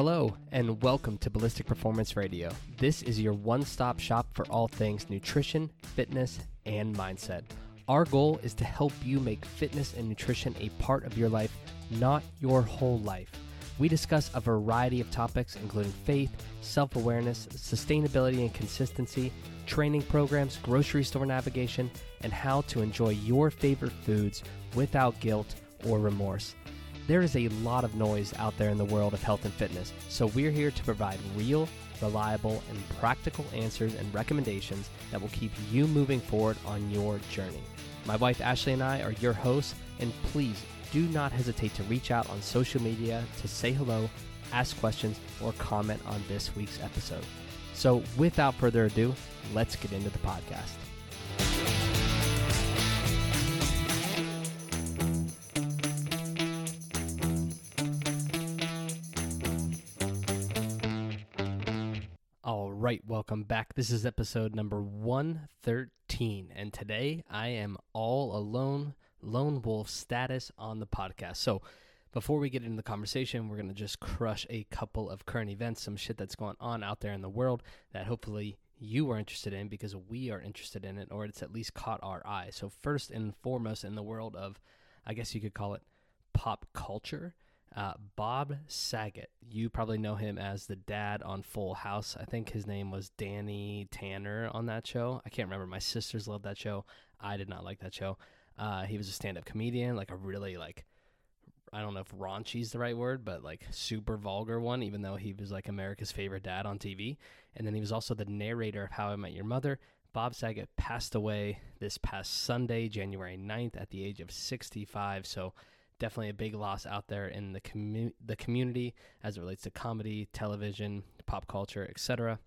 Hello, and welcome to Ballistic Performance Radio. This is your one stop shop for all things nutrition, fitness, and mindset. Our goal is to help you make fitness and nutrition a part of your life, not your whole life. We discuss a variety of topics, including faith, self awareness, sustainability and consistency, training programs, grocery store navigation, and how to enjoy your favorite foods without guilt or remorse. There is a lot of noise out there in the world of health and fitness, so we're here to provide real, reliable, and practical answers and recommendations that will keep you moving forward on your journey. My wife Ashley and I are your hosts, and please do not hesitate to reach out on social media to say hello, ask questions, or comment on this week's episode. So, without further ado, let's get into the podcast. All right, welcome back. This is episode number 113, and today I am all alone, lone wolf status on the podcast. So, before we get into the conversation, we're going to just crush a couple of current events, some shit that's going on out there in the world that hopefully you are interested in because we are interested in it, or it's at least caught our eye. So, first and foremost, in the world of, I guess you could call it pop culture, uh, Bob Saget. You probably know him as the dad on Full House. I think his name was Danny Tanner on that show. I can't remember. My sisters loved that show. I did not like that show. Uh, he was a stand up comedian, like a really, like, I don't know if raunchy is the right word, but like super vulgar one, even though he was like America's favorite dad on TV. And then he was also the narrator of How I Met Your Mother. Bob Saget passed away this past Sunday, January 9th, at the age of 65. So, definitely a big loss out there in the commu- the community as it relates to comedy, television, pop culture, etc.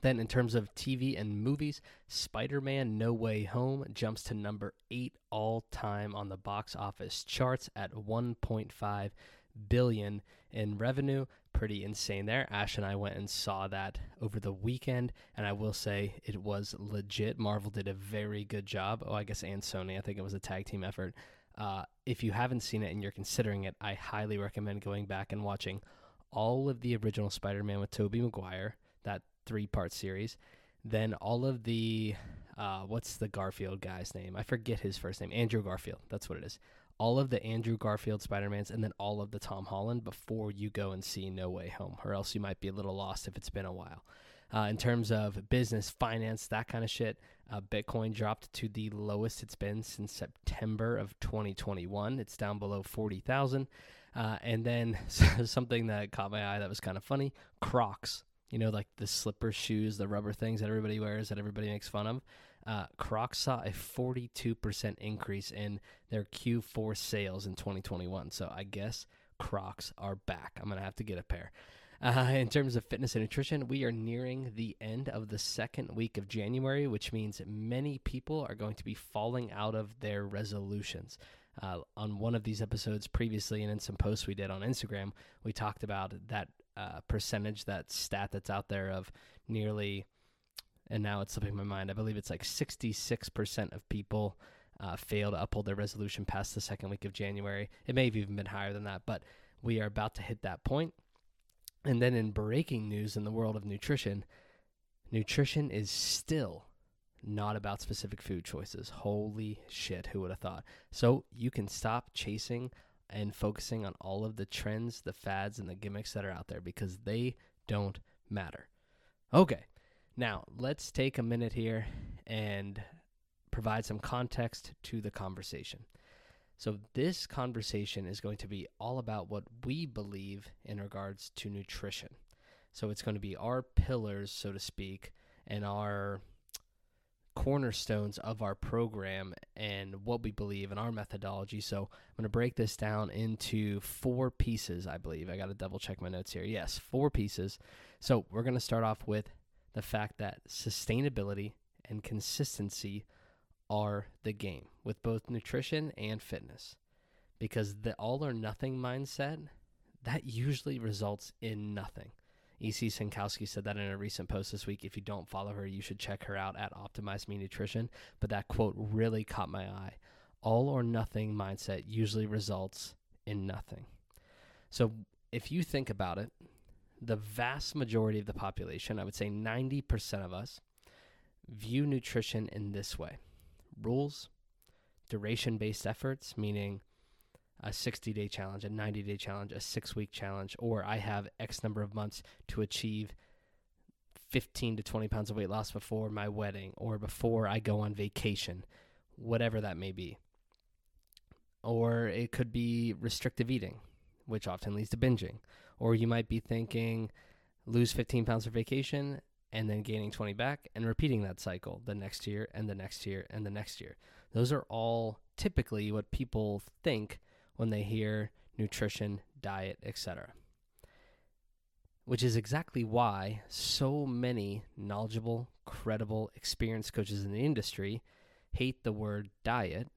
Then, in terms of TV and movies, Spider Man No Way Home jumps to number eight all time on the box office charts at 1.5 billion in revenue. Pretty insane there. Ash and I went and saw that over the weekend, and I will say it was legit. Marvel did a very good job. Oh, I guess and Sony. I think it was a tag team effort. Uh, if you haven't seen it and you're considering it, I highly recommend going back and watching all of the original Spider Man with Tobey Maguire, that three part series. Then all of the, uh, what's the Garfield guy's name? I forget his first name. Andrew Garfield. That's what it is. All of the Andrew Garfield Spider Mans and then all of the Tom Holland before you go and see No Way Home, or else you might be a little lost if it's been a while. Uh, in terms of business, finance, that kind of shit, uh, Bitcoin dropped to the lowest it's been since September of 2021. It's down below 40,000. Uh, and then something that caught my eye that was kind of funny Crocs. You know, like the slipper shoes, the rubber things that everybody wears that everybody makes fun of. Uh, Crocs saw a 42% increase in their Q4 sales in 2021. So I guess Crocs are back. I'm going to have to get a pair. Uh, in terms of fitness and nutrition, we are nearing the end of the second week of January, which means many people are going to be falling out of their resolutions. Uh, on one of these episodes previously, and in some posts we did on Instagram, we talked about that uh, percentage, that stat that's out there of nearly, and now it's slipping my mind. I believe it's like 66% of people uh, fail to uphold their resolution past the second week of January. It may have even been higher than that, but we are about to hit that point. And then in breaking news in the world of nutrition, nutrition is still not about specific food choices. Holy shit, who would have thought? So you can stop chasing and focusing on all of the trends, the fads, and the gimmicks that are out there because they don't matter. Okay, now let's take a minute here and provide some context to the conversation. So, this conversation is going to be all about what we believe in regards to nutrition. So, it's going to be our pillars, so to speak, and our cornerstones of our program and what we believe in our methodology. So, I'm going to break this down into four pieces, I believe. I got to double check my notes here. Yes, four pieces. So, we're going to start off with the fact that sustainability and consistency are the game with both nutrition and fitness because the all or nothing mindset that usually results in nothing EC Sinkowski said that in a recent post this week. If you don't follow her, you should check her out at Optimize Me Nutrition. But that quote really caught my eye. All or nothing mindset usually results in nothing. So if you think about it, the vast majority of the population, I would say 90% of us, view nutrition in this way rules, duration based efforts, meaning a 60 day challenge, a 90 day challenge, a six week challenge, or I have X number of months to achieve 15 to 20 pounds of weight loss before my wedding or before I go on vacation, whatever that may be. Or it could be restrictive eating, which often leads to binging. Or you might be thinking, lose 15 pounds for vacation and then gaining 20 back and repeating that cycle the next year and the next year and the next year. Those are all typically what people think when they hear nutrition, diet, etc. Which is exactly why so many knowledgeable, credible, experienced coaches in the industry hate the word diet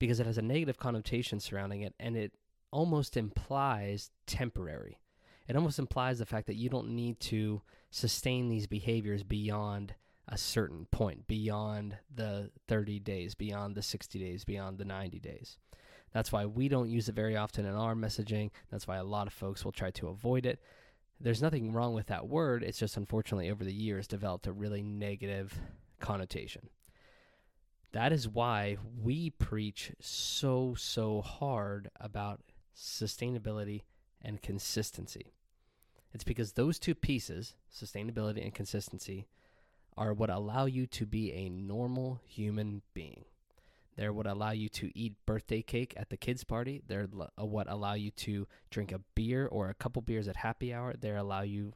because it has a negative connotation surrounding it and it almost implies temporary. It almost implies the fact that you don't need to sustain these behaviors beyond a certain point, beyond the 30 days, beyond the 60 days, beyond the 90 days. That's why we don't use it very often in our messaging. That's why a lot of folks will try to avoid it. There's nothing wrong with that word. It's just unfortunately over the years developed a really negative connotation. That is why we preach so, so hard about sustainability and consistency. It's because those two pieces, sustainability and consistency, are what allow you to be a normal human being. They're what allow you to eat birthday cake at the kids' party. They're uh, what allow you to drink a beer or a couple beers at happy hour. They allow you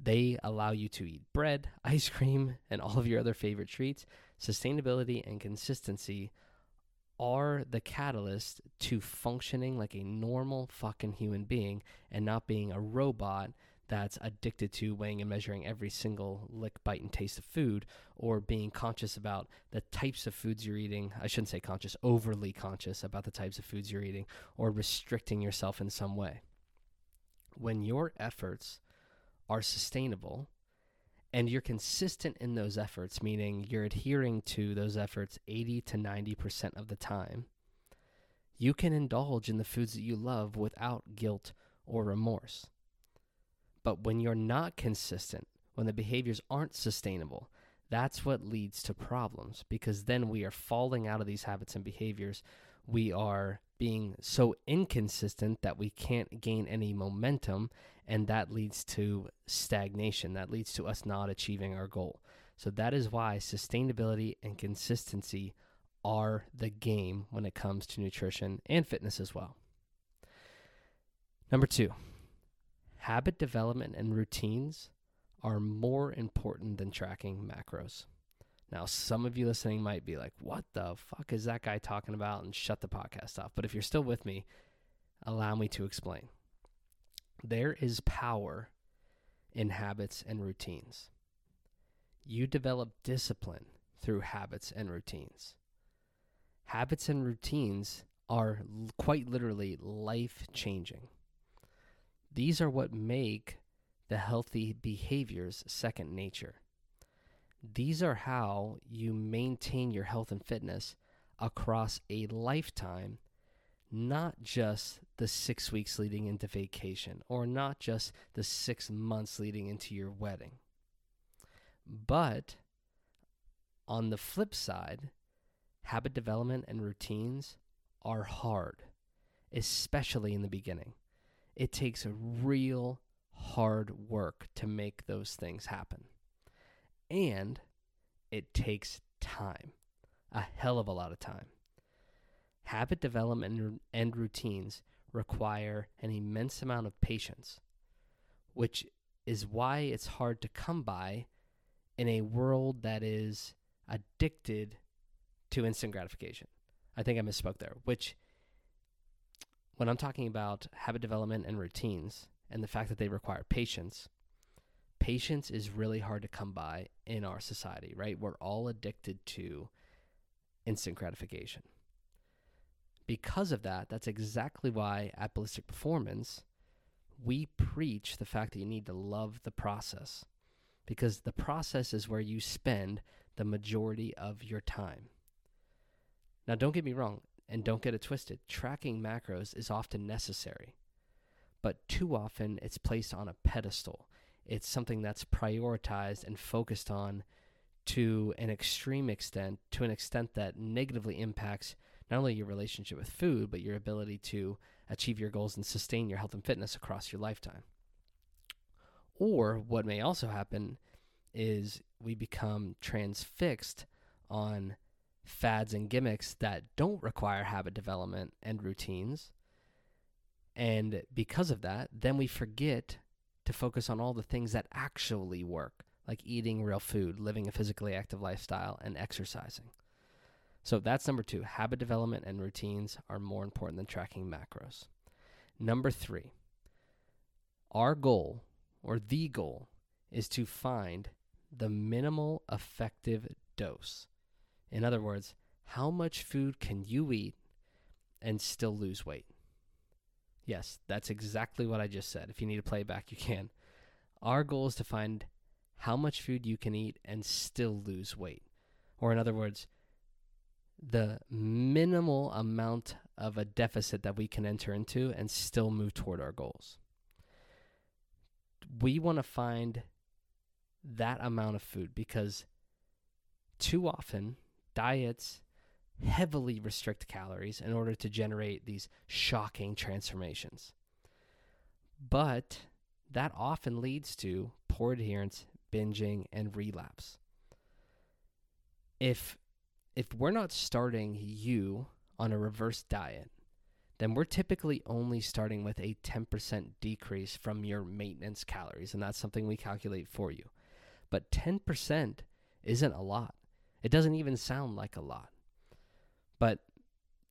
they allow you to eat bread, ice cream, and all of your other favorite treats. Sustainability and consistency are the catalyst to functioning like a normal fucking human being and not being a robot that's addicted to weighing and measuring every single lick, bite, and taste of food, or being conscious about the types of foods you're eating. I shouldn't say conscious, overly conscious about the types of foods you're eating, or restricting yourself in some way. When your efforts are sustainable and you're consistent in those efforts, meaning you're adhering to those efforts 80 to 90% of the time, you can indulge in the foods that you love without guilt or remorse. But when you're not consistent, when the behaviors aren't sustainable, that's what leads to problems because then we are falling out of these habits and behaviors. We are being so inconsistent that we can't gain any momentum, and that leads to stagnation. That leads to us not achieving our goal. So, that is why sustainability and consistency are the game when it comes to nutrition and fitness as well. Number two, habit development and routines are more important than tracking macros. Now, some of you listening might be like, what the fuck is that guy talking about? And shut the podcast off. But if you're still with me, allow me to explain. There is power in habits and routines. You develop discipline through habits and routines. Habits and routines are quite literally life changing. These are what make the healthy behaviors second nature. These are how you maintain your health and fitness across a lifetime, not just the six weeks leading into vacation or not just the six months leading into your wedding. But on the flip side, habit development and routines are hard, especially in the beginning. It takes a real hard work to make those things happen. And it takes time, a hell of a lot of time. Habit development and routines require an immense amount of patience, which is why it's hard to come by in a world that is addicted to instant gratification. I think I misspoke there, which when I'm talking about habit development and routines and the fact that they require patience, patience is really hard to come by in our society, right? We're all addicted to instant gratification. Because of that, that's exactly why at Ballistic Performance, we preach the fact that you need to love the process because the process is where you spend the majority of your time. Now, don't get me wrong, and don't get it twisted. Tracking macros is often necessary, but too often it's placed on a pedestal. It's something that's prioritized and focused on to an extreme extent, to an extent that negatively impacts not only your relationship with food, but your ability to achieve your goals and sustain your health and fitness across your lifetime. Or what may also happen is we become transfixed on fads and gimmicks that don't require habit development and routines. And because of that, then we forget to focus on all the things that actually work, like eating real food, living a physically active lifestyle, and exercising. So that's number two. Habit development and routines are more important than tracking macros. Number three, our goal or the goal is to find the minimal effective dose. In other words, how much food can you eat and still lose weight? Yes, that's exactly what I just said. If you need to play back, you can. Our goal is to find how much food you can eat and still lose weight. Or, in other words, the minimal amount of a deficit that we can enter into and still move toward our goals. We want to find that amount of food because too often diets heavily restrict calories in order to generate these shocking transformations. But that often leads to poor adherence, binging, and relapse. If if we're not starting you on a reverse diet, then we're typically only starting with a 10% decrease from your maintenance calories, and that's something we calculate for you. But 10% isn't a lot. It doesn't even sound like a lot. But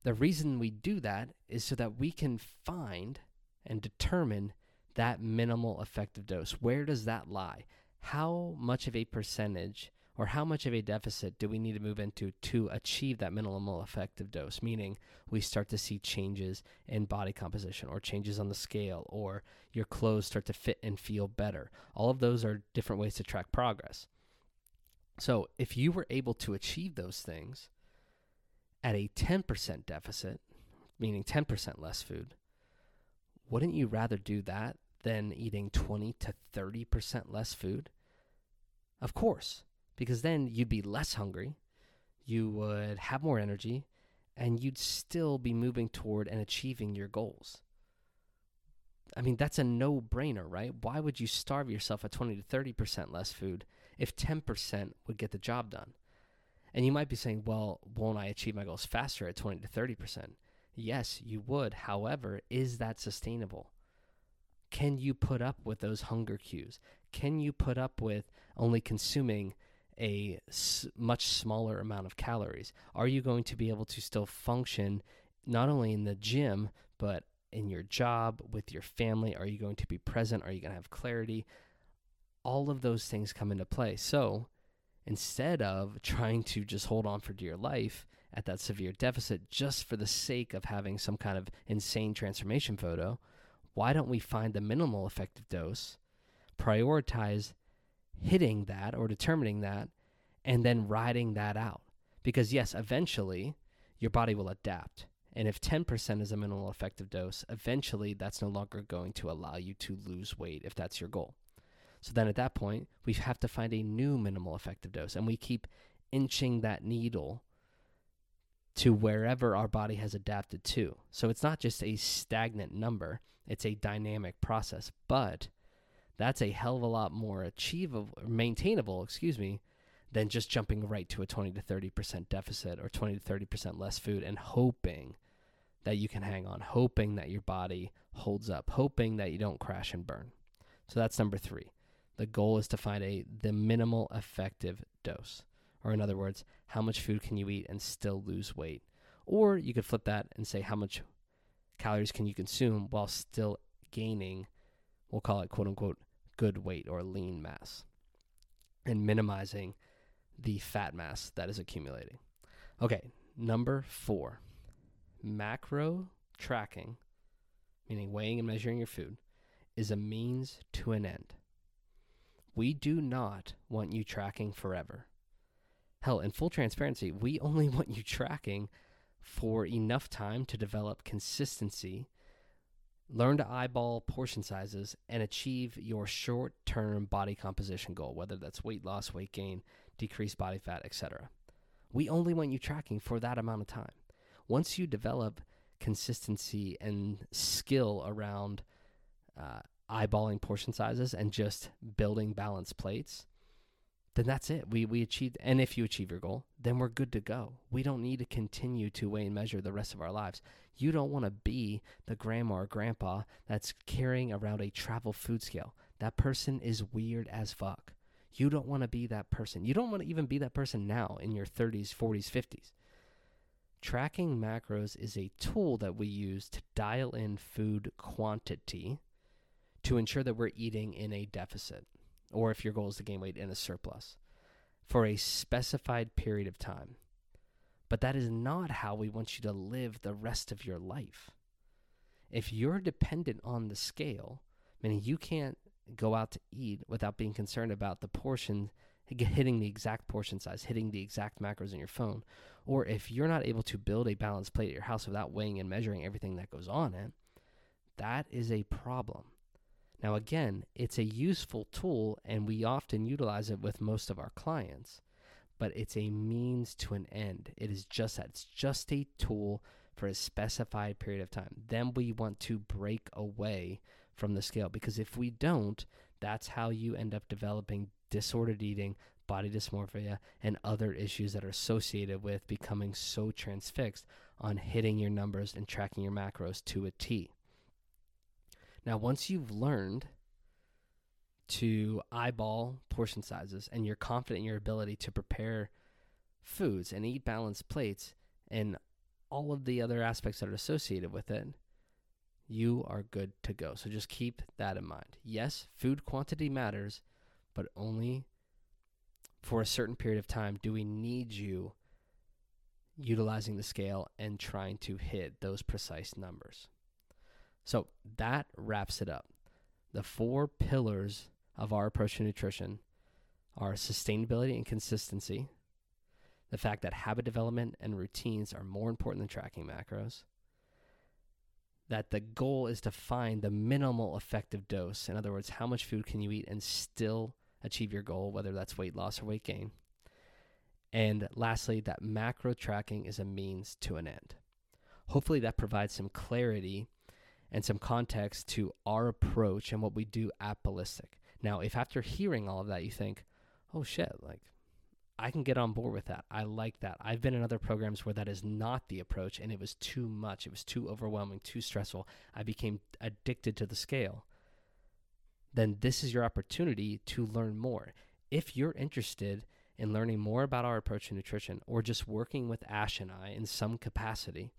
the reason we do that is so that we can find and determine that minimal effective dose. Where does that lie? How much of a percentage or how much of a deficit do we need to move into to achieve that minimal effective dose? Meaning, we start to see changes in body composition or changes on the scale, or your clothes start to fit and feel better. All of those are different ways to track progress. So, if you were able to achieve those things at a 10% deficit, meaning 10% less food, wouldn't you rather do that than eating 20 to 30% less food? Of course because then you'd be less hungry, you would have more energy, and you'd still be moving toward and achieving your goals. I mean, that's a no brainer, right? Why would you starve yourself at 20 to 30% less food if 10% would get the job done? And you might be saying, well, won't I achieve my goals faster at 20 to 30%? Yes, you would. However, is that sustainable? Can you put up with those hunger cues? Can you put up with only consuming a much smaller amount of calories? Are you going to be able to still function not only in the gym, but in your job, with your family? Are you going to be present? Are you going to have clarity? All of those things come into play. So instead of trying to just hold on for dear life at that severe deficit just for the sake of having some kind of insane transformation photo, why don't we find the minimal effective dose, prioritize hitting that or determining that and then riding that out. Because, yes, eventually your body will adapt. And if 10% is a minimal effective dose, eventually that's no longer going to allow you to lose weight if that's your goal. So then at that point, we have to find a new minimal effective dose. And we keep inching that needle to wherever our body has adapted to. So it's not just a stagnant number, it's a dynamic process. But that's a hell of a lot more achievable, maintainable, excuse me, than just jumping right to a 20 to 30% deficit or 20 to 30% less food and hoping that you can hang on, hoping that your body holds up, hoping that you don't crash and burn. So that's number 3. The goal is to find a the minimal effective dose. Or in other words, how much food can you eat and still lose weight? Or you could flip that and say how much calories can you consume while still gaining, we'll call it quote unquote good weight or lean mass and minimizing the fat mass that is accumulating. Okay, number four macro tracking, meaning weighing and measuring your food, is a means to an end. We do not want you tracking forever. Hell, in full transparency, we only want you tracking for enough time to develop consistency, learn to eyeball portion sizes, and achieve your short term body composition goal, whether that's weight loss, weight gain, decreased body fat, etc. We only want you tracking for that amount of time. Once you develop consistency and skill around uh, eyeballing portion sizes and just building balanced plates, then that's it. We we achieved and if you achieve your goal, then we're good to go. We don't need to continue to weigh and measure the rest of our lives. You don't want to be the grandma or grandpa that's carrying around a travel food scale. That person is weird as fuck. You don't want to be that person. You don't want to even be that person now in your 30s, 40s, 50s. Tracking macros is a tool that we use to dial in food quantity to ensure that we're eating in a deficit, or if your goal is to gain weight in a surplus, for a specified period of time. But that is not how we want you to live the rest of your life. If you're dependent on the scale, meaning you can't go out to eat without being concerned about the portion hitting the exact portion size, hitting the exact macros in your phone, or if you're not able to build a balanced plate at your house without weighing and measuring everything that goes on it, that is a problem. Now, again, it's a useful tool and we often utilize it with most of our clients, but it's a means to an end. It is just that. It's just a tool for a specified period of time. Then we want to break away from the scale because if we don't, that's how you end up developing disordered eating, body dysmorphia, and other issues that are associated with becoming so transfixed on hitting your numbers and tracking your macros to a T. Now, once you've learned to eyeball portion sizes and you're confident in your ability to prepare foods and eat balanced plates and all of the other aspects that are associated with it, you are good to go. So just keep that in mind. Yes, food quantity matters, but only for a certain period of time do we need you utilizing the scale and trying to hit those precise numbers. So that wraps it up. The four pillars of our approach to nutrition are sustainability and consistency, the fact that habit development and routines are more important than tracking macros, that the goal is to find the minimal effective dose. In other words, how much food can you eat and still achieve your goal, whether that's weight loss or weight gain. And lastly, that macro tracking is a means to an end. Hopefully, that provides some clarity and some context to our approach and what we do at Ballistic. Now, if after hearing all of that you think, oh shit, like I can get on board with that. I like that. I've been in other programs where that is not the approach and it was too much. It was too overwhelming, too stressful. I became addicted to the scale. Then this is your opportunity to learn more. If you're interested in learning more about our approach to nutrition or just working with Ash and I in some capacity,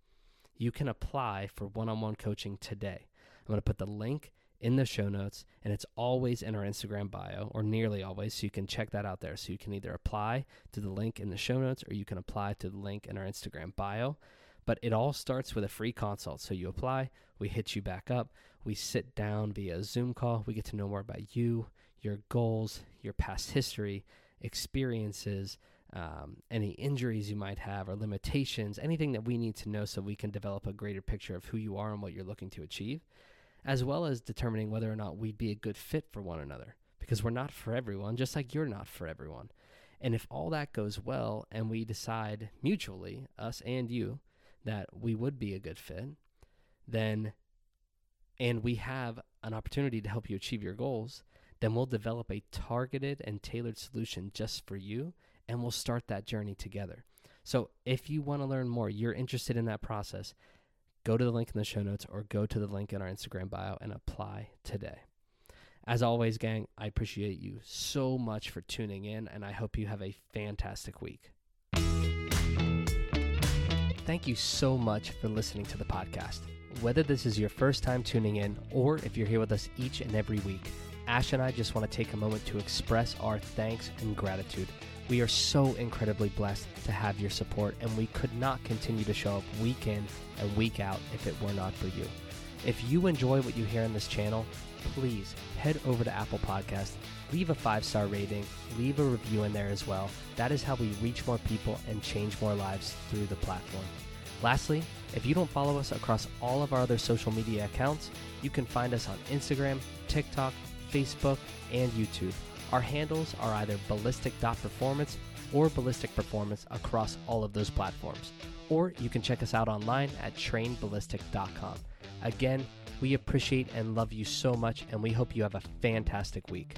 you can apply for one on one coaching today. I'm going to put the link in the show notes, and it's always in our Instagram bio, or nearly always. So you can check that out there. So you can either apply to the link in the show notes, or you can apply to the link in our Instagram bio. But it all starts with a free consult. So you apply, we hit you back up, we sit down via Zoom call, we get to know more about you, your goals, your past history, experiences um, any injuries you might have or limitations, anything that we need to know so we can develop a greater picture of who you are and what you're looking to achieve, as well as determining whether or not we'd be a good fit for one another. Because we're not for everyone, just like you're not for everyone. And if all that goes well and we decide mutually, us and you, that we would be a good fit, then, and we have an opportunity to help you achieve your goals, then we'll develop a targeted and tailored solution just for you and we'll start that journey together. So if you want to learn more, you're interested in that process, go to the link in the show notes or go to the link in our Instagram bio and apply today. As always, gang, I appreciate you so much for tuning in, and I hope you have a fantastic week. Thank you so much for listening to the podcast. Whether this is your first time tuning in or if you're here with us each and every week, Ash and I just want to take a moment to express our thanks and gratitude. We are so incredibly blessed to have your support, and we could not continue to show up week in and week out if it were not for you. If you enjoy what you hear on this channel, please head over to Apple Podcast, leave a five star rating, leave a review in there as well. That is how we reach more people and change more lives through the platform. Lastly, if you don't follow us across all of our other social media accounts, you can find us on Instagram, TikTok, Facebook, and YouTube. Our handles are either ballistic.performance or ballistic performance across all of those platforms. Or you can check us out online at trainballistic.com. Again, we appreciate and love you so much, and we hope you have a fantastic week.